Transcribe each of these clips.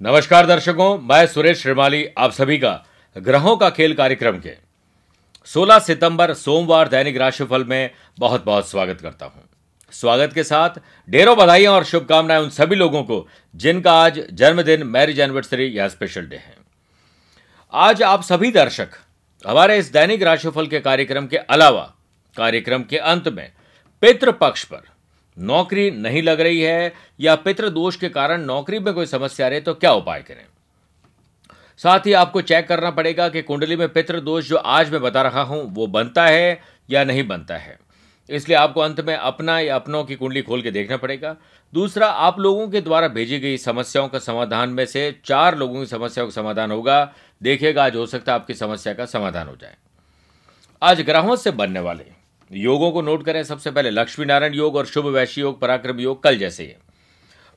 नमस्कार दर्शकों, मैं सुरेश श्रीमाली, आप सभी का ग्रहों का खेल कार्यक्रम के 16 सितंबर सोमवार दैनिक राशिफल में बहुत बहुत स्वागत करता हूँ। स्वागत के साथ ढेरों बधाइयाँ और शुभकामनाएँ उन सभी लोगों को जिनका आज जन्मदिन, मैरिज एनिवर्सरी या स्पेशल डे है। आज आप सभी दर्शक, हमारे इस दैनिक राशिफल के कार्यक्रम के अलावा, कार्यक्रम के अंत में पितृ पक्ष पर नौकरी नहीं लग रही है या पितृ दोष के कारण नौकरी में कोई समस्या रहे तो क्या उपाय करें? साथ ही आपको चेक करना पड़ेगा कि कुंडली में पितृ दोष जो आज मैं बता रहा हूँ, वो बनता है या नहीं बनता है। इसलिए आपको अंत में अपना या अपनों की कुंडली खोल के देखना पड़ेगा। दूसरा, आप लोगों के द्वारा भेजी गई समस्याओं का समाधान में से चार लोगों की समस्याओं का समाधान होगा। देखिएगा, आज हो सकता है आपकी समस्या का समाधान हो जाए। आज ग्रहों से बनने वाले योगों को नोट करें, सबसे पहले लक्ष्मी नारायण योग और शुभ वैश्य योग, पराक्रम योग, कल जैसे ही।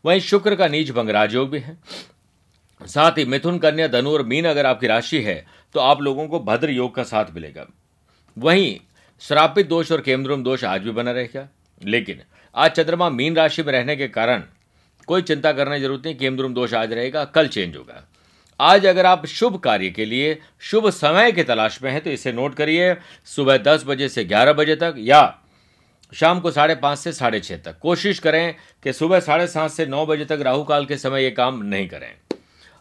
वहीं शुक्र का नीच भंग राजयोग भी है। साथ ही मिथुन, कन्या, धनु और मीन अगर आपकी राशि है तो आप लोगों को भद्र योग का साथ मिलेगा। वहीं श्रापित दोष और केमद्रुम दोष आज भी बना रहेगा लेकिन आज चंद्रमा मीन राशि में रहने के कारण कोई चिंता करने ज़रूरत नहीं केमद्रुम दोष आज रहेगा, कल चेंज होगा। आज अगर आप शुभ कार्य के लिए, शुभ समय की तलाश में हैं तो इसे नोट करिए, सुबह दस बजे से ग्यारह बजे तक या शाम को साढ़े पाँच से साढ़े छः तक। कोशिश करें कि सुबह साढ़े सात से नौ बजे तक राहु काल के समय ये काम नहीं करें।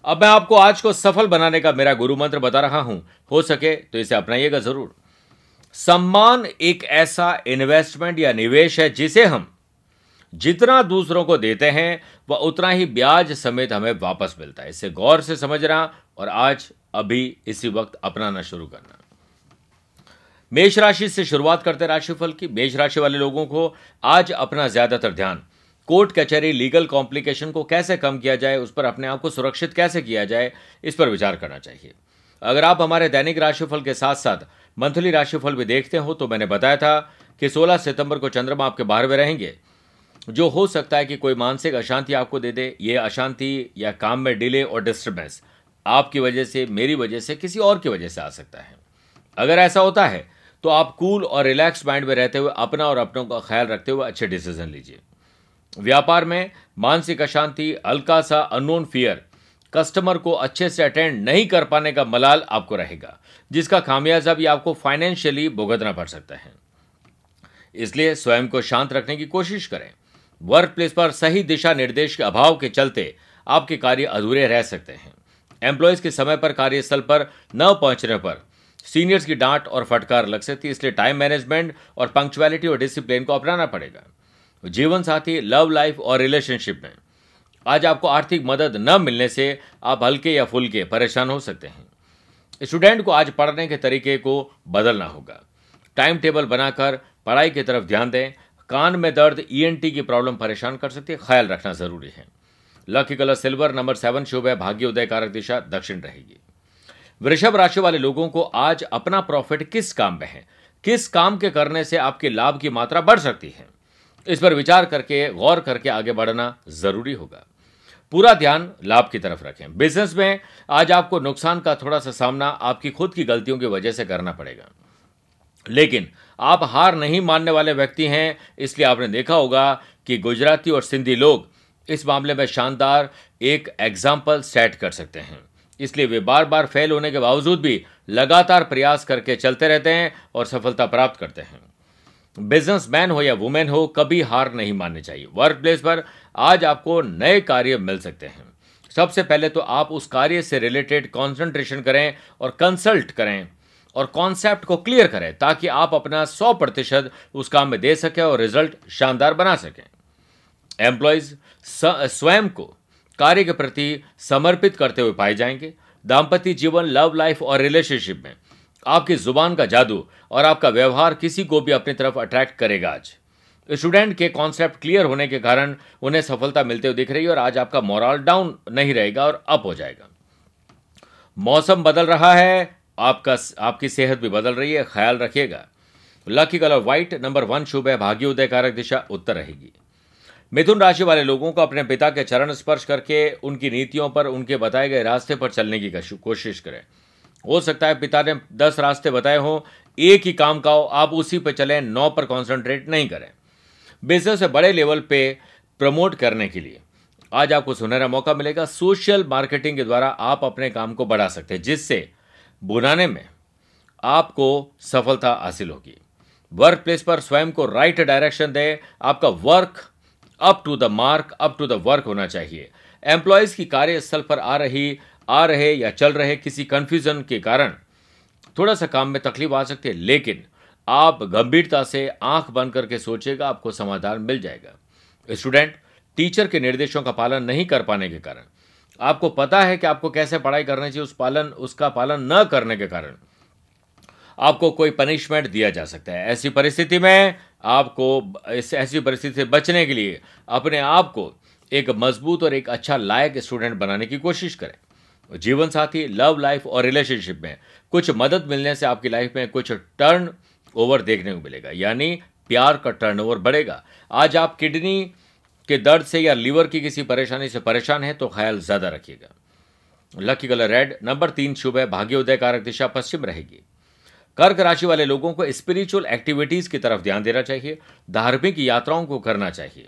अब मैं आपको आज को सफल बनाने का मेरा गुरु मंत्र बता रहा हूँ। हो सके तो इसे अपनाइएगा ज़रूर। सम्मान एक ऐसा इन्वेस्टमेंट या निवेश है जिसे हम जितना दूसरों को देते हैं, वह उतना ही ब्याज समेत हमें वापस मिलता है। इसे गौर से समझना और आज, अभी, इसी वक्त अपनाना शुरू करना। मेष राशि से शुरुआत करते राशिफल की। मेष राशि वाले लोगों को आज अपना ज़्यादातर ध्यान, कोर्ट, कचहरी, लीगल कॉम्प्लिकेशन को कैसे कम किया जाए, उस पर अपने आप को सुरक्षित कैसे किया जाए, इस पर विचार करना चाहिए। अगर आप हमारे दैनिक राशिफल के साथ साथ मंथली राशिफल भी देखते हो तो मैंने बताया था कि 16 सितंबर को चंद्रमा आपके बाहर में रहेंगे। जो हो सकता है कि कोई मानसिक अशांति आपको दे दे, ये अशांति या काम में डिले और डिस्टर्बेंस आपकी वजह से, मेरी वजह से, किसी और की वजह से आ सकता है। अगर ऐसा होता है तो आप कूल और रिलैक्स माइंड में रहते हुए अपना और अपनों का ख्याल रखते हुए अच्छे डिसीज़न लीजिए। व्यापार में मानसिक अशांति, हल्का सा अननोन फियर कस्टमर को अच्छे से अटेंड नहीं कर पाने का मलाल आपको रहेगा, जिसका खामियाजा भी आपको फाइनेंशियली भुगतना पड़ सकता है। इसलिए स्वयं को शांत रखने की कोशिश करें। वर्क प्लेस पर सही दिशा निर्देश के अभाव के चलते आपके कार्य अधूरे रह सकते हैं। एम्प्लॉयज़ के समय पर कार्यस्थल पर न पहुँचने पर सीनियर्स की डांट और फटकार लग सकती है, इसलिए टाइम मैनेजमेंट और पंक्चुअलिटी और डिसिप्लिन को अपनाना पड़ेगा। जीवन साथी लव लाइफ और रिलेशनशिप में आज आपको आर्थिक मदद न मिलने से आप हल्के या फुलके परेशान हो सकते हैं। स्टूडेंट को आज पढ़ने के तरीके को बदलना होगा। टाइम टेबल बनाकर पढ़ाई की तरफ़ ध्यान दें कान में दर्द ईएनटी की प्रॉब्लम परेशान कर सकती है। ख्याल रखना ज़रूरी है। Lucky colour silver, number seven शुभ है। भाग्य उदय कारक दिशा, दक्षिण रहेगी। वृषभ राशि वाले लोगों को आज अपना प्रॉफिट किस काम में है? किस काम के करने से आपके लाभ की मात्रा बढ़ सकती है? इस पर विचार करके, गौर करके आगे बढ़ना ज़रूरी होगा। पूरा ध्यान लाभ की तरफ़ रखें। बिज़नेस में आज आपको नुकसान का थोड़ा सा सामना आपकी खुद की गलतियों की वजह से करना पड़ेगा। लेकिन आप हार नहीं मानने वाले व्यक्ति हैं, इसलिए आपने देखा होगा कि गुजराती और सिंधी लोग इस मामले में शानदार एक एग्ज़ाम्पल सेट कर सकते हैं। इसलिए वे बार बार फेल होने के बावजूद भी लगातार प्रयास करके चलते रहते हैं और सफलता प्राप्त करते हैं। बिजनेसमैन हो या वुमेन हो, कभी हार नहीं माननी चाहिए। वर्क प्लेस पर आज आपको नए कार्य मिल सकते हैं। सबसे पहले तो आप उस कार्य से रिलेटेड कॉन्सेंट्रेशन करें और कंसल्ट करें। और कॉन्सेप्ट को क्लियर करें ताकि आप अपना 100 प्रतिशत उस काम में दे सकें और रिज़ल्ट शानदार बना सकें। एम्प्लॉयज़ स्वयं को कार्य के प्रति समर्पित करते हुए पाए जाएँगे। दाम्पत्य जीवन लव लाइफ और रिलेशनशिप में आपकी ज़ुबान का जादू और आपका व्यवहार किसी को भी अपनी तरफ़ अट्रैक्ट करेगा आज। स्टूडेंट के कॉन्सेप्ट क्लियर होने के कारण उन्हें सफलता मिलते हुए दिख रही है और आज आपका मोरल डाउन नहीं रहेगा और अप हो जाएगा। मौसम बदल रहा है आपका आपकी सेहत भी बदल रही है, ख्याल रखिएगा। Lucky colour white number one शुभ है, भाग्य उदय कारक दिशा उत्तर रहेगी। मिथुन राशि वाले लोगों को अपने पिता के चरण स्पर्श करके, उनकी नीतियों पर, उनके बताए गए रास्ते पर चलने की कोशिश करें। हो सकता है पिता ने दस रास्ते बताए हों, एक ही काम का हो, आप उसी पर चलें, नौ पर कॉन्सेंट्रेट नहीं करें। बिज़नेस बड़े लेवल पे प्रमोट करने के लिए। आज आपको सुनहरा मौका मिलेगा सोशल मार्केटिंग के द्वारा आप अपने काम को बढ़ा सकते हैं, जिससे बुनाने में आपको सफलता हासिल होगी। वर्क प्लेस पर स्वयं को राइट डायरेक्शन दे। आपका work up to the mark up to the work होना चाहिए। एम्प्लॉयज़ की कार्यस्थल पर आ रही, आ रहे या चल रहे किसी कंफ्यूजन के कारण थोड़ा सा काम में तकलीफ़ आ सकती है, लेकिन आप गंभीरता से आँख बंद करके सोचेगा आपको समाधान मिल जाएगा। स्टूडेंट टीचर के निर्देशों का पालन नहीं कर पाने के कारण आपको पता है कि आपको कैसे पढ़ाई करनी चाहिए, उस पालन, उसका पालन न करने के कारण आपको कोई पनिशमेंट दिया जा सकता है। ऐसी परिस्थिति में आपको, इस ऐसी परिस्थिति से बचने के लिए अपने आप को एक मज़बूत और एक अच्छा लायक स्टूडेंट बनाने की कोशिश करें। जीवन साथी लव लाइफ और रिलेशनशिप में कुछ मदद मिलने से आपकी लाइफ में कुछ टर्न ओवर देखने को मिलेगा। यानी प्यार का टर्नओवर बढ़ेगा। आज आप किडनी के दर्द से या लीवर की किसी परेशानी से परेशान है तो ख्याल ज़्यादा रखिएगा। लकी कलर रेड, नंबर तीन शुभ है भाग्योदय कारक दिशा पश्चिम रहेगी। कर्क राशि वाले लोगों को स्पिरिचुअल एक्टिविटीज़ की तरफ़ ध्यान देना चाहिए, धार्मिक यात्राओं को करना चाहिए,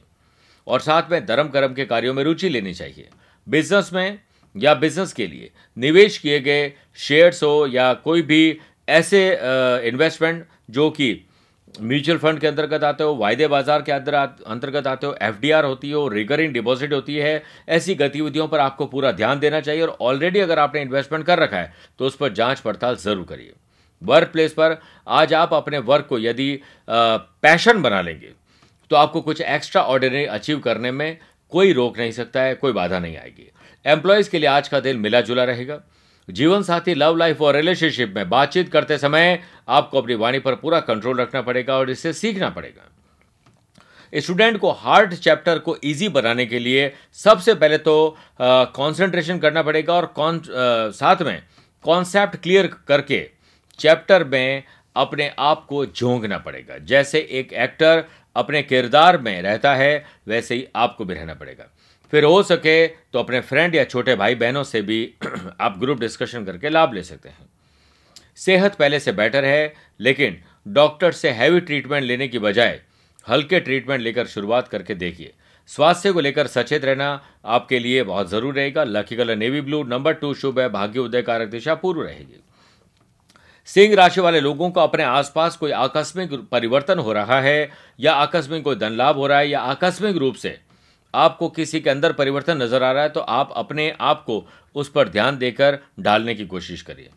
और साथ में धर्म कर्म के कार्यों में रुचि लेनी चाहिए। बिज़नेस में या बिज़नेस के लिए निवेश किए गए शेयर्स हो या कोई भी ऐसे इन्वेस्टमेंट जो कि म्यूचुअल फंड के अंतर्गत आते हो, वायदे बाज़ार के अंतर्गत आते हो, एफडीआर होती हो, रिकरिंग डिपॉजिट होती है, ऐसी गतिविधियों पर आपको पूरा ध्यान देना चाहिए और ऑलरेडी अगर आपने इन्वेस्टमेंट कर रखा है तो उस पर जाँच पड़ताल ज़रूर करिए। वर्क प्लेस पर आज आप अपने वर्क को यदि पैशन बना लेंगे तो आपको कुछ एक्स्ट्रा ऑर्डिनरी अचीव करने में कोई रोक नहीं सकता है, कोई बाधा नहीं आएगी। एम्प्लॉयज़ के लिए आज का दिन मिला जुला रहेगा। जीवन साथी लव लाइफ और रिलेशनशिप में बातचीत करते समय आपको अपनी वाणी पर पूरा कंट्रोल रखना पड़ेगा और इससे सीखना पड़ेगा। स्टूडेंट को हार्ड चैप्टर को इजी बनाने के लिए सबसे पहले तो कंसंट्रेशन करना पड़ेगा और कौन साथ में कॉन्सेप्ट क्लियर करके चैप्टर में अपने आप को झोंकना पड़ेगा। जैसे एक एक्टर अपने किरदार में रहता है, वैसे ही आपको भी रहना पड़ेगा। फिर हो सके तो अपने फ्रेंड या छोटे भाई बहनों से भी आप ग्रुप डिस्कशन करके लाभ ले सकते हैं। सेहत पहले से बेटर है, लेकिन डॉक्टर से हैवी ट्रीटमेंट लेने की बजाय हल्के ट्रीटमेंट लेकर शुरुआत करके देखिए। स्वास्थ्य को लेकर सचेत रहना आपके लिए बहुत ज़रूरी रहेगा। Lucky colour navy blue number two शुभ है, भाग्य उदय कारक दिशा पूर्व रहेगी। सिंह राशि वाले लोगों को अपने आसपास कोई आकस्मिक परिवर्तन हो रहा है या आकस्मिक कोई धन लाभ हो रहा है या आकस्मिक रूप से आपको किसी के अंदर परिवर्तन नज़र आ रहा है तो आप अपने आप को उस पर ध्यान देकर डालने की कोशिश करिए।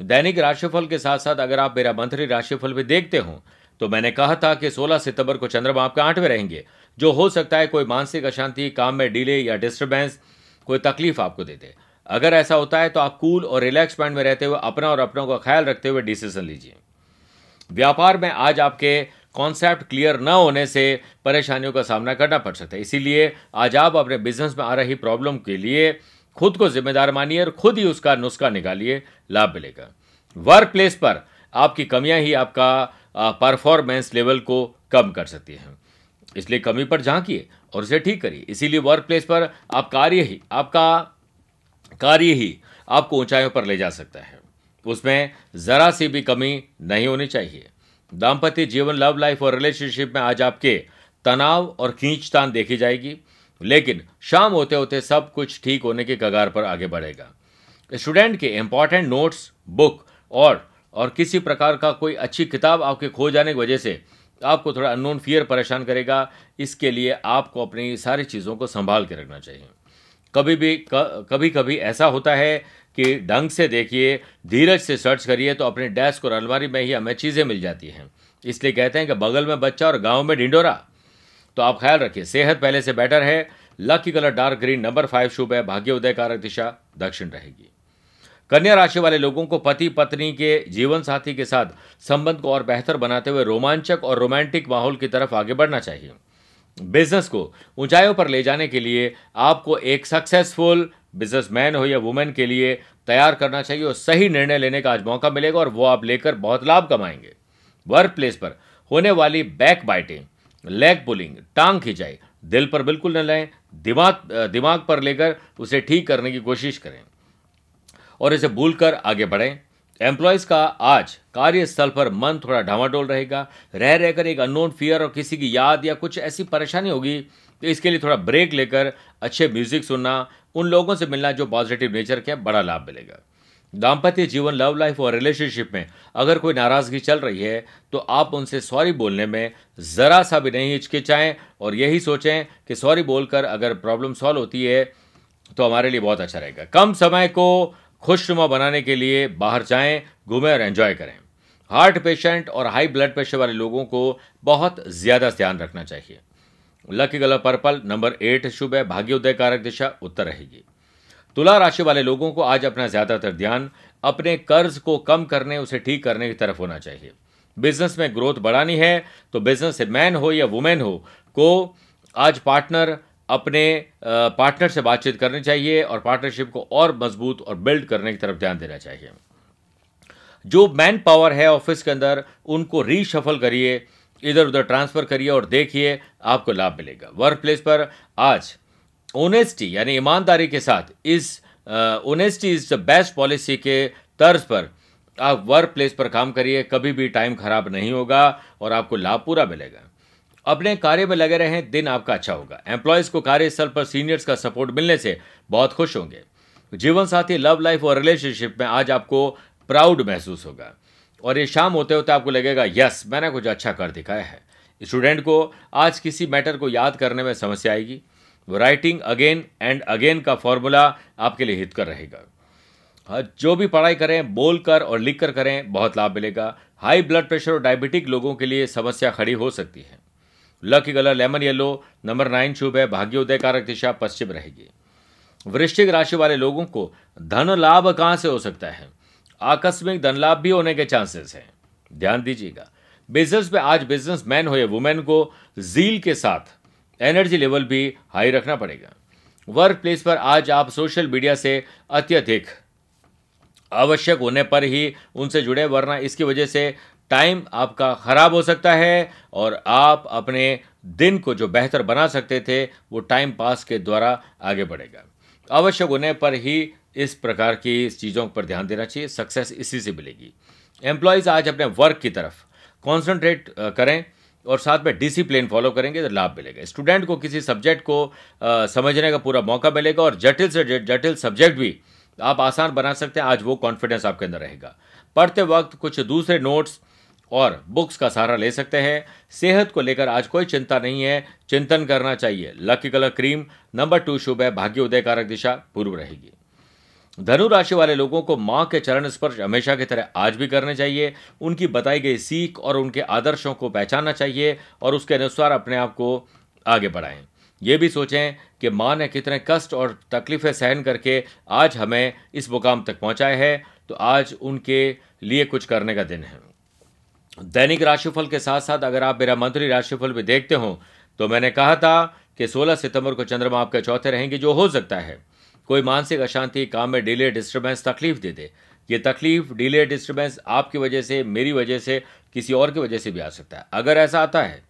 दैनिक राशिफल के साथ साथ अगर आप मेरा मंथली राशिफल भी देखते हो तो मैंने कहा था कि 16 सितंबर को चंद्रमा आपके आठवें रहेंगे, जो हो सकता है कोई मानसिक अशांति, काम में डिले या डिस्टर्बेंस कोई तकलीफ़ आपको दे दे। अगर ऐसा होता है तो आप कूल और रिलैक्स माइंड में रहते हुए अपना और अपनों का ख्याल रखते हुए डिसीज़न लीजिए। व्यापार में आज आपके कॉन्सेप्ट क्लियर न होने से परेशानियों का सामना करना पड़ सकता है। इसीलिए आज आप अपने बिज़नेस में आ रही प्रॉब्लम के लिए खुद को जिम्मेदार मानिए और खुद ही उसका नुस्खा निकालिए, लाभ मिलेगा। वर्क प्लेस पर आपकी कमियाँ ही आपका परफॉर्मेंस लेवल को कम कर सकती हैं। इसलिए कमी पर झांकिए और उसे ठीक करिए। इसीलिए वर्क प्लेस पर आप कार्य ही, आपका कार्य ही आपको ऊंचाइयों पर ले जा सकता है। उसमें ज़रा सी भी कमी नहीं होनी चाहिए। दाम्पत्य जीवन लव लाइफ और रिलेशनशिप में आज आपके तनाव और खींचतान देखी जाएगी। लेकिन शाम होते होते सब कुछ ठीक होने के कगार पर आगे बढ़ेगा। स्टूडेंट के इंपॉर्टेंट नोट्स बुक और और किसी प्रकार का कोई अच्छी किताब आपके खो जाने की वजह से आपको थोड़ा अननोन फियर परेशान करेगा। इसके लिए आपको अपनी सारी चीज़ों को संभाल के रखना चाहिए। कभी भी कभी कभी ऐसा होता है कि ढंग से देखिए, धीरज से सर्च करिए तो अपने डेस्क और अलमारी में ही हमें चीज़ें मिल जाती हैं। इसलिए कहते हैं कि बगल में बच्चा और गाँव में ढिंडोरा। तो आप ख्याल रखिए, सेहत पहले से बेटर है। Lucky colour dark green number five शुभ है, भाग्य उदय कारक दिशा, दक्षिण रहेगी। कन्या राशि वाले लोगों को पति पत्नी के जीवन साथी के साथ संबंध को और बेहतर बनाते हुए रोमांचक और रोमांटिक माहौल की तरफ़ आगे बढ़ना चाहिए। बिज़नेस को ऊंचाइयों पर ले जाने के लिए आपको एक सक्सेसफुल बिजनेसमैन हो या वुमेन के लिए तैयार करना चाहिए और सही निर्णय लेने का आज मौका मिलेगा और वो आप लेकर बहुत लाभ कमाएँगे। वर्क प्लेस पर होने वाली बैक बाइटिंग लेग पुलिंग टांग खिंचाई, दिल पर बिल्कुल न लें दिमाग दिमाग पर लेकर उसे ठीक करने की कोशिश करें और इसे भूलकर आगे बढ़ें। एम्प्लॉयज़ का आज कार्यस्थल पर मन थोड़ा ढामाडोल रहेगा। रह रहकर एक अननोन फियर और किसी की याद या कुछ ऐसी परेशानी होगी तो इसके लिए थोड़ा ब्रेक लेकर अच्छे म्यूज़िक सुनना, उन लोगों से मिलना जो पॉजिटिव नेचर के बड़ा लाभ मिलेगा। दाम्पत्य जीवन लव लाइफ और रिलेशनशिप में अगर कोई नाराज़गी चल रही है तो आप उनसे सॉरी बोलने में ज़रा सा भी नहीं हिचकिचाएँ और यही सोचें कि सॉरी बोलकर अगर प्रॉब्लम सॉल्व होती है तो हमारे लिए बहुत अच्छा रहेगा। कम समय को खुशनुमा बनाने के लिए बाहर जाएँ, घूमें और एंजॉय करें। हार्ट पेशेंट और हाई ब्लड प्रेशर वाले लोगों को बहुत ज़्यादा ध्यान रखना चाहिए। Lucky colour purple, number eight शुभ है भाग्योदय कारक दिशा, उत्तर रहेगी। तुला राशि वाले लोगों को आज अपना ज़्यादातर ध्यान, अपने कर्ज को कम करने, उसे ठीक करने की तरफ़ होना चाहिए। बिज़नेस में ग्रोथ बढ़ानी है तो बिज़नेस मैन हो या वुमेन हो, को आज पार्टनर अपने पार्टनर से बातचीत करनी चाहिए और पार्टनरशिप को और मज़बूत और बिल्ड करने की तरफ़ ध्यान देना चाहिए। जो मैन पावर है ऑफ़िस के अंदर, उनको रीशफल करिए इधर उधर ट्रांसफ़र करिए और देखिए आपको लाभ मिलेगा। वर्क प्लेस पर आज ओनेस्टी यानी ईमानदारी के साथ इस honesty is the best policy के तर्ज पर आप वर्क प्लेस पर काम करिए, कभी भी टाइम खराब नहीं होगा और आपको लाभ पूरा मिलेगा। अपने कार्य में लगे रहें, दिन आपका अच्छा होगा। एम्प्लॉयज़ को कार्यस्थल पर सीनियर्स का सपोर्ट मिलने से बहुत खुश होंगे। जीवन साथी लव लाइफ और रिलेशनशिप में आज आपको प्राउड महसूस होगा। और ये शाम होते होते आपको लगेगा, यस, मैंने कुछ अच्छा कर दिखाया है। स्टूडेंट को आज किसी मैटर को याद करने में समस्या आएगी। वो राइटिंग अगेन एंड अगेन का फॉर्मूला आपके लिए हित कर रहेगा। जो भी पढ़ाई करें, बोल कर और लिख कर करें, बहुत लाभ मिलेगा। हाई ब्लड प्रेशर और डायबिटिक लोगों के लिए समस्या खड़ी हो सकती है। Lucky colour lemon yellow, number nine शुभ है भाग्योदय कारक दिशा पश्चिम रहेगी। वृश्चिक राशि वाले लोगों को धन लाभ कहाँ से हो सकता है? आकस्मिक धन लाभ भी होने के चांसेस हैं। ध्यान दीजिएगा बिज़नेस में आज बिज़नेस मैन हो या वुमेन को जील के साथ एनर्जी लेवल भी हाई रखना पड़ेगा। वर्क प्लेस पर आज आप सोशल मीडिया से अत्यधिक आवश्यक होने पर ही उनसे जुड़े, वरना इसकी वजह से टाइम आपका खराब हो सकता है और आप अपने दिन को जो बेहतर बना सकते थे वो टाइम पास के द्वारा आगे बढ़ेगा। आवश्यक होने पर ही इस प्रकार की चीज़ों पर ध्यान देना चाहिए। सक्सेस इसी से मिलेगी। एम्प्लॉयज़ आज अपने वर्क की तरफ़ कॉन्सेंट्रेट करें और साथ में डिसिप्लिन फॉलो करेंगे तो लाभ मिलेगा। स्टूडेंट को किसी सब्जेक्ट को आ, समझने का पूरा मौका मिलेगा और जटिल से जटिल सब्जेक्ट भी आप आसान बना सकते हैं। आज वो कॉन्फिडेंस आपके अंदर रहेगा। पढ़ते वक्त कुछ दूसरे नोट्स और बुक्स का सहारा ले सकते हैं। सेहत को लेकर आज कोई चिंता नहीं है। चिंतन करना चाहिए। Lucky colour cream, number two शुभ है, भाग्य उदय कारक दिशा, पूर्व रहेगी। धनु राशि वाले लोगों को माँ के चरण स्पर्श हमेशा की तरह आज भी करने चाहिए। उनकी बताई गई सीख और उनके आदर्शों को पहचानना चाहिए और उसके अनुसार अपने आप को आगे बढ़ाएँ। ये भी सोचें कि माँ ने कितने कष्ट और तकलीफ़ें सहन करके आज हमें इस मुकाम तक पहुँचाए है। तो आज उनके लिए कुछ करने का दिन है। दैनिक राशिफल के साथ साथ अगर आप मेरा मंत्री राशिफल भी देखते हो तो मैंने कहा था कि 16 सितंबर को चंद्रमा आपके चौथे रहेंगे, जो हो सकता है। कोई मानसिक अशांति, काम में डिले डिस्टर्बेंस तकलीफ़ दे दे। ये तकलीफ़, डिले डिस्टर्बेंस आपकी वजह से, मेरी वजह से, किसी और की वजह से भी आ सकता है। अगर ऐसा आता है,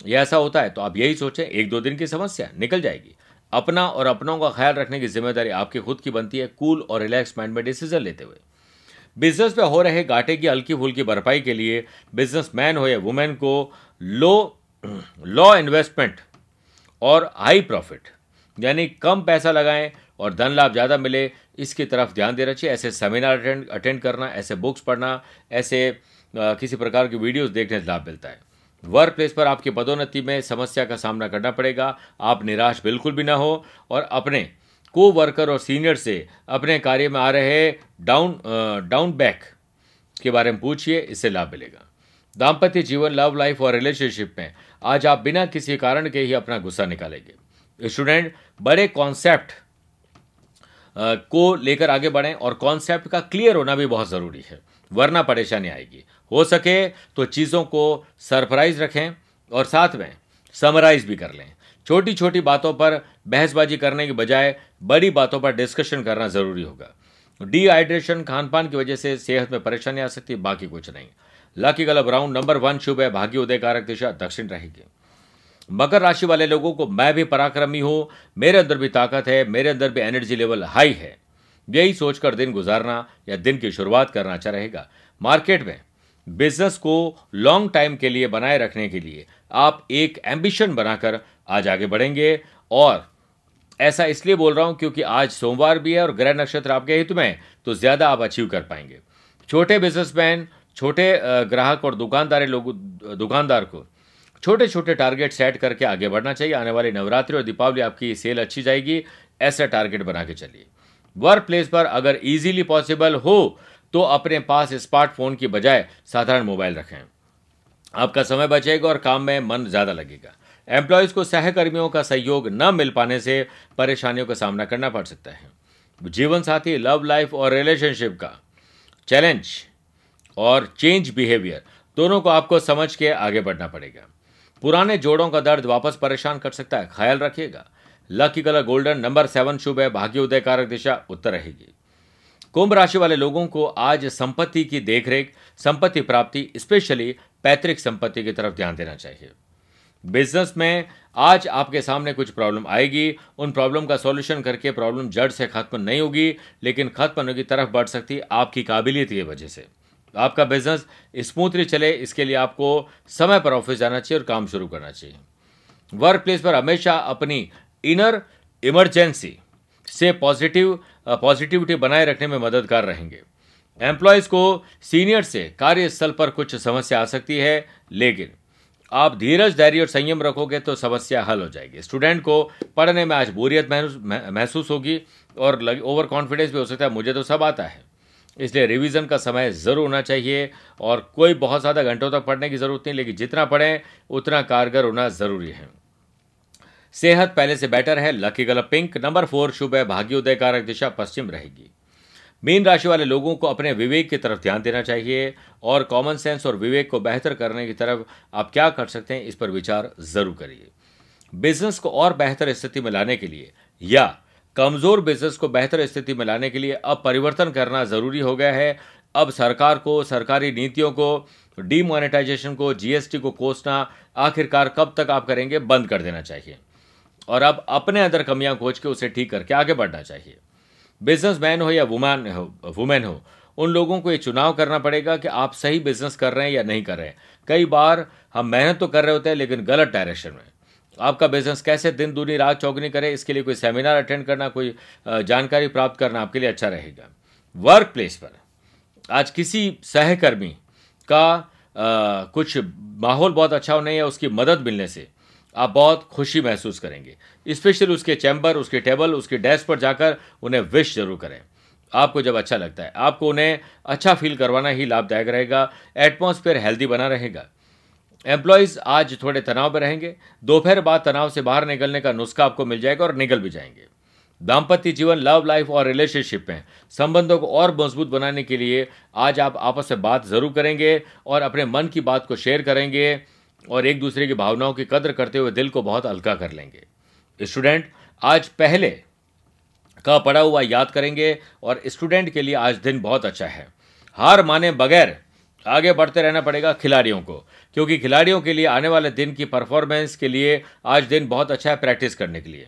या ऐसा होता है तो आप यही सोचें, एक दो दिन की समस्या निकल जाएगी। अपना और अपनों का ख्याल रखने की ज़िम्मेदारी आपकी खुद की बनती है कूल और रिलैक्स माइंड में डिसीज़न लेते हुए। बिज़नेस में हो रहे घाटे की हल्की फुल्की भरपाई के लिए बिजनेसमैन हो या वुमेन को लो लो इन्वेस्टमेंट और हाई प्रॉफिट यानी कम पैसा लगाएँ और धन लाभ ज़्यादा मिले इसकी तरफ़ ध्यान देना चाहिए ऐसे सेमिनार अटेंड अटेंड करना ऐसे बुक्स पढ़ना ऐसे आ, किसी प्रकार की वीडियोस देखने से लाभ मिलता है। वर्क प्लेस पर आपकी पदोन्नति में समस्या का सामना करना पड़ेगा। आप निराश बिल्कुल भी ना हो और अपने को वर्कर और सीनियर से अपने कार्य में आ रहे डाउन डाउन बैक के बारे में पूछिए, इससे लाभ मिलेगा। दाम्पत्य जीवन लव लाइफ और रिलेशनशिप में आज आप बिना किसी कारण के ही अपना गुस्सा निकालेंगे। स्टूडेंट बड़े कॉन्सेप्ट को लेकर आगे बढ़ें और कॉन्सेप्ट का क्लियर होना भी बहुत ज़रूरी है, वरना परेशानी आएगी। हो सके तो चीज़ों को सरप्राइज़ रखें और साथ में समराइज भी कर लें। छोटी छोटी बातों पर बहसबाजी करने के बजाय बड़ी बातों पर डिस्कशन करना ज़रूरी होगा। डिहाइड्रेशन खान पान की वजह से सेहत में परेशानी आ सकती है, बाकी कुछ नहीं। Lucky colour round number one शुभ है, भाग्य उदय कारक दिशा दक्षिण रहेगी। मकर राशि वाले लोगों को मैं भी पराक्रमी हूँ, मेरे अंदर भी ताकत है, मेरे अंदर भी एनर्जी लेवल हाई है। यही सोचकर दिन गुजारना या दिन की शुरुआत करना अच्छा रहेगा। मार्केट में बिज़नेस को लॉन्ग टाइम के लिए बनाए रखने के लिए आप एक एम्बिशन बनाकर आज आगे बढ़ेंगे। और ऐसा इसलिए बोल रहा हूँ क्योंकि आज सोमवार भी है और ग्रह नक्षत्र आपके हित में तो ज़्यादा आप अचीव कर पाएँगे। छोटे बिजनेसमैन छोटे ग्राहक और दुकानदार लोग, दुकानदार को छोटे छोटे टारगेट सेट करके आगे बढ़ना चाहिए। आने वाली नवरात्रि और दीपावली आपकी सेल अच्छी जाएगी, ऐसा टारगेट बना के चलिए। वर्क प्लेस पर अगर इजीली पॉसिबल हो तो अपने पास स्मार्टफ़ोन की बजाय साधारण मोबाइल रखें। आपका समय बचेगा और काम में मन ज़्यादा लगेगा। एम्प्लॉयज़ को सहकर्मियों का सहयोग न मिल पाने से परेशानियों का सामना करना पड़ सकता है। जीवन साथी लव लाइफ और रिलेशनशिप का चैलेंज और चेंज बिहेवियर दोनों को आपको समझ के आगे बढ़ना पड़ेगा। पुराने जोड़ों का दर्द वापस परेशान कर सकता है। ख्याल रखिएगा। Lucky colour golden number seven शुभ है। भाग्य उदय कारक दिशा उत्तर रहेगी। कुंभ राशि वाले लोगों को आज संपत्ति की देखरेख, संपत्ति प्राप्ति, स्पेशली पैतृक संपत्ति की तरफ़ ध्यान देना चाहिए। बिज़नेस में आज आपके सामने कुछ प्रॉब्लम आएगी, उन प्रॉब्लम का सॉल्यूशन करके प्रॉब्लम जड़ से खत्म नहीं होगी, लेकिन खत्म होने की तरफ़ बढ़ सकती आपकी काबिलियत की वजह से। आपका बिज़नेस स्मूथली चले, इसके लिए आपको समय पर ऑफ़िस जाना चाहिए और काम शुरू करना चाहिए। वर्क प्लेस पर हमेशा अपनी इनर इमरजेंसी से पॉजिटिव पॉजिटिविटी बनाए रखने में मददगार रहेंगे। एम्प्लॉयज़ को सीनियर से कार्यस्थल पर कुछ समस्या आ सकती है, लेकिन आप धीरज, धैर्य और संयम रखोगे तो समस्या हल हो जाएगी। स्टूडेंट को पढ़ने में आज बोरियत महसूस होगी और ओवर कॉन्फिडेंस भी हो सकता है। मुझे तो सब आता है। इसलिए रिवीजन का समय ज़रूर होना चाहिए और कोई बहुत ज़्यादा घंटों तक पढ़ने की ज़रूरत नहीं, लेकिन जितना पढ़ें, उतना कारगर होना ज़रूरी है। सेहत पहले से बेटर है, lucky colour pink. Number four, शुभ है भाग्योदय कारक दिशा पश्चिम रहेगी। मीन राशि वाले लोगों को अपने विवेक की तरफ़ ध्यान देना चाहिए और कॉमन सेंस और विवेक को बेहतर करने की तरफ़ आप क्या कर सकते हैं, इस पर विचार ज़रूर करिए। बिज़नेस को और बेहतर स्थिति में लाने के लिए या कमज़ोर बिज़नेस को बेहतर स्थिति में लाने के लिए अब परिवर्तन करना ज़रूरी हो गया है। अब सरकार को, सरकारी नीतियों को डीमोनेटाइजेशन को जीएसटी को कोसना, आखिरकार कब तक आप करेंगे, बंद कर देना चाहिए। और अब अपने अंदर कमियाँ खोज के उसे ठीक करके आगे बढ़ना चाहिए। बिजनेसमैन हो या वुमैन हो वुमेन हो उन लोगों को ये चुनाव करना पड़ेगा कि आप सही बिज़नेस कर रहे हैं या नहीं कर रहे हैं। कई बार हम मेहनत तो कर रहे होते हैं लेकिन गलत डायरेक्शन में। आपका बिज़नेस कैसे दिन दूनी रात चौगनी करे इसके लिए कोई सेमिनार अटेंड करना कोई जानकारी प्राप्त करना आपके लिए अच्छा रहेगा। वर्क प्लेस पर आज किसी सहकर्मी का आ, कुछ माहौल बहुत अच्छा होने या उसकी मदद मिलने से आप बहुत खुशी महसूस करेंगे। स्पेशली उसके चैम्बर उसके टेबल उसके डेस्क पर जाकर उन्हें विश ज़रूर करें। आपको जब अच्छा लगता है, आपको उन्हें अच्छा फील करवाना ही लाभदायक रहेगा एटमॉस्फेयर हेल्दी बना रहेगा। एम्प्लॉयज़ आज थोड़े तनाव में रहेंगे, दोपहर बाद तनाव से बाहर निकलने का नुस्खा आपको मिल जाएगा और निकल भी जाएँगे। दाम्पत्य जीवन लव लाइफ और रिलेशनशिप में संबंधों को और मज़बूत बनाने के लिए आज आप आपस में बात ज़रूर करेंगे और अपने मन की बात को शेयर करेंगे। और एक दूसरे की भावनाओं की कदर करते हुए दिल को बहुत हल्का कर लेंगे। स्टूडेंट, आज पहले का पढ़ा हुआ याद करेंगे और स्टूडेंट के लिए आज दिन बहुत अच्छा है। हार माने बगैर आगे बढ़ते रहना पड़ेगा खिलाड़ियों को, क्योंकि खिलाड़ियों के लिए आने वाले दिन की परफॉर्मेंस के लिए आज दिन बहुत अच्छा है प्रैक्टिस करने के लिए।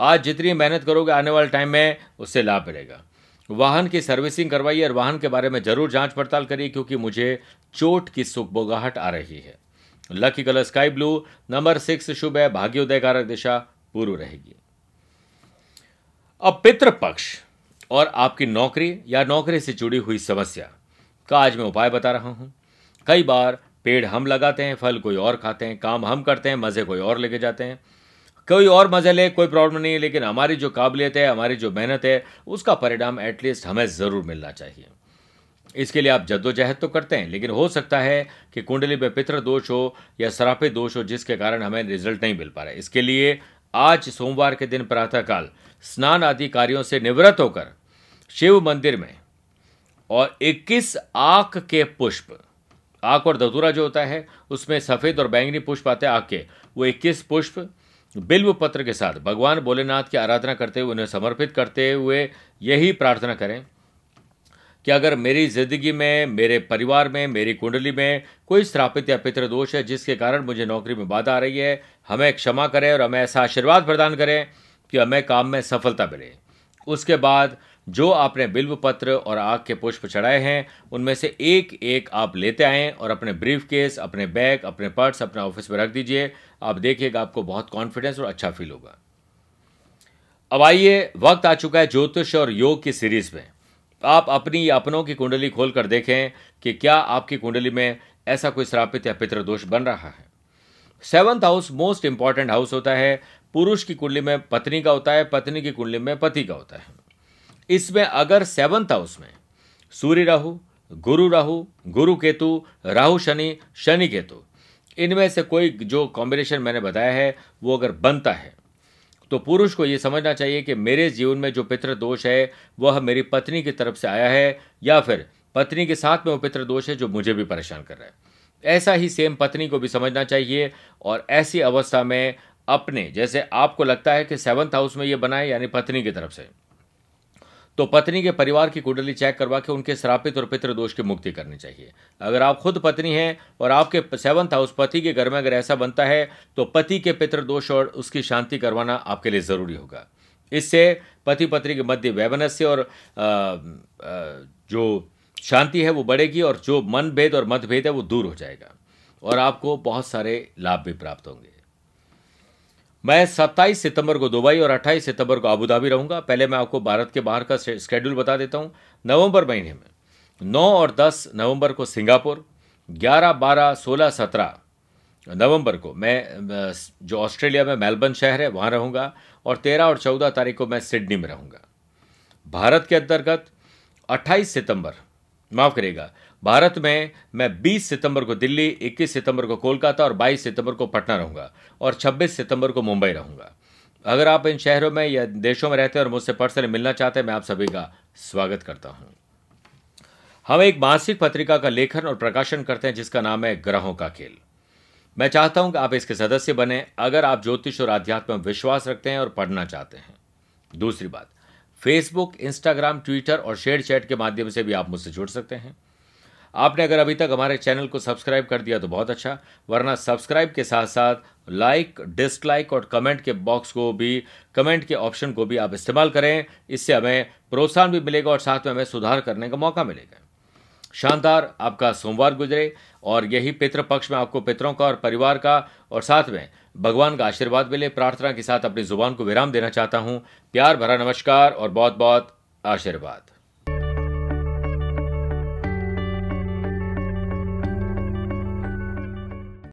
आज जितनी मेहनत करोगे आने वाले टाइम में उससे लाभ मिलेगा। वाहन की सर्विसिंग करवाइए और वाहन के बारे में ज़रूर जाँच पड़ताल करिए, क्योंकि मुझे चोट की सुखबोगाहट आ रही है। Lucky colour sky blue number six शुभ है भाग्योदय कारक दिशा पूर्व रहेगी अब पितृपक्ष और आपकी नौकरी या नौकरी से जुड़ी हुई समस्या का आज मैं उपाय बता रहा हूँ। कई बार पेड़ हम लगाते हैं, फल कोई और खाते हैं, काम हम करते हैं, मज़े कोई और लेके जाते हैं। कोई और मज़े ले, कोई प्रॉब्लम नहीं है, लेकिन हमारी जो काबिलियत है, हमारी जो मेहनत है, उसका परिणाम एटलीस्ट हमें ज़रूर मिलना चाहिए। इसके लिए आप जद्दोजहद तो करते हैं, लेकिन हो सकता है कि कुंडली में पितृ दोष हो या सराफे दोष हो, जिसके कारण हमें रिज़ल्ट नहीं मिल पा रहा है। इसके लिए आज सोमवार के दिन प्रातःकाल स्नान आदि कार्यों से निवृत्त होकर शिव मंदिर में और 21 आक के पुष्प आक और धतूरा जो होता है, उसमें सफ़ेद और बैंगनी पुष्प आते हैं आक के। वो 21 पुष्प बिल्व पत्र के साथ भगवान भोलेनाथ की आराधना करते हुए, उन्हें समर्पित करते हुए यही प्रार्थना करें। कि अगर मेरी ज़िंदगी में, मेरे परिवार में, मेरी कुंडली में कोई श्रापित या पितृ दोष है जिसके कारण मुझे नौकरी में बाधा आ रही है, हमें क्षमा करें और हमें ऐसा आशीर्वाद प्रदान करें कि हमें काम में सफलता मिले। उसके बाद जो आपने बिल्व पत्र और आग के पुष्प चढ़ाए हैं, उनमें से एक एक आप लेते आएँ और अपने ब्रीफ केस अपने बैग, अपने पर्स अपने ऑफ़िस में रख दीजिए। आप देखिएगा, आपको बहुत कॉन्फिडेंस और अच्छा फील होगा। अब आइए, वक्त आ चुका है ज्योतिष और योग की सीरीज़ में। आप अपनी अपनों की कुंडली खोल कर देखें कि क्या आपकी कुंडली में ऐसा कोई श्रापित या पितृदोष बन रहा है। Seventh house most important house होता है। पुरुष की कुंडली में पत्नी का होता है, पत्नी की कुंडली में पति का होता है। इसमें अगर सेवंथ हाउस में सूर्य राहु, गुरु राहु, गुरु केतु, राहु शनि शनि केतु, इनमें से कोई जो कॉम्बिनेशन मैंने बताया है, वो अगर बनता है तो पुरुष को यह समझना चाहिए कि मेरे जीवन में जो पितृ दोष है, वह मेरी पत्नी की तरफ़ से आया है, या फिर पत्नी के साथ में वो पितृ दोष है जो मुझे भी परेशान कर रहा है। ऐसा ही सेम पत्नी को भी समझना चाहिए और ऐसी अवस्था में अपने, जैसे आपको लगता है कि सेवंथ हाउस में ये बनाए यानी पत्नी की तरफ़ से। तो पत्नी के परिवार की कुंडली चेक करवा के उनके श्रापित और पितृ दोष की मुक्ति करनी चाहिए। अगर आप खुद पत्नी हैं और आपके सेवंथ हाउस पति के घर में अगर ऐसा बनता है तो पति के पितृ दोष और उसकी शांति करवाना आपके लिए ज़रूरी होगा। इससे पति पत्नी के मध्य वैवनस्य और आ, आ, जो शांति है वो बढ़ेगी और जो मन भेद और मतभेद है वो दूर हो जाएगा। और आपको बहुत सारे लाभ भी प्राप्त होंगे। मैं 27 सितंबर को दुबई और 28 सितंबर को अबू रहूँगा। पहले मैं आपको भारत के बाहर का स्केड्यूल बता देता हूँ। नवंबर महीने में 9 और 10 नवंबर को सिंगापुर 11, 12, 16, 17 नवंबर को मैं जो ऑस्ट्रेलिया में मेलबर्न शहर है वहाँ रहूँगा और 13 और 14 तारीख को मैं सिडनी में रहूँगा। भारत के अंतर्गत 28 सितंबर माफ़ करिएगा भारत में मैं 20 सितंबर को दिल्ली 21 सितंबर को कोलकाता और 22 सितंबर को पटना रहूँगा और 26 सितंबर को मुंबई रहूँगा। अगर आप इन शहरों में या देशों में रहते हैं और मुझसे पर्सनली मिलना चाहते हैं, मैं आप सभी का स्वागत करता हूँ। हम एक मासिक पत्रिका का लेखन और प्रकाशन करते हैं, जिसका नाम है ग्रहों का खेल। मैं चाहता हूँ कि आप इसके सदस्य बने, अगर आप ज्योतिष और आध्यात्म में विश्वास रखते हैं और पढ़ना चाहते हैं। दूसरी बात फेसबुक इंस्टाग्राम ट्विटर और शेयर चैट के माध्यम से भी आप मुझसे जुड़ सकते हैं। आपने अगर अभी तक हमारे चैनल को सब्सक्राइब कर दिया तो बहुत अच्छा वरना सब्सक्राइब के साथ साथ लाइक डिसलाइक और कमेंट के बॉक्स को भी कमेंट के ऑप्शन को भी आप इस्तेमाल करें। इससे हमें प्रोत्साहन भी मिलेगा और साथ में हमें सुधार करने का मौका मिलेगा। शानदार आपका सोमवार गुजरे और यही पितृ पक्ष में आपको पितरों का और परिवार का और साथ में भगवान का आशीर्वाद मिले। प्रार्थना के साथ अपनी ज़ुबान को विराम देना चाहता हूँ। प्यार भरा नमस्कार और बहुत बहुत आशीर्वाद।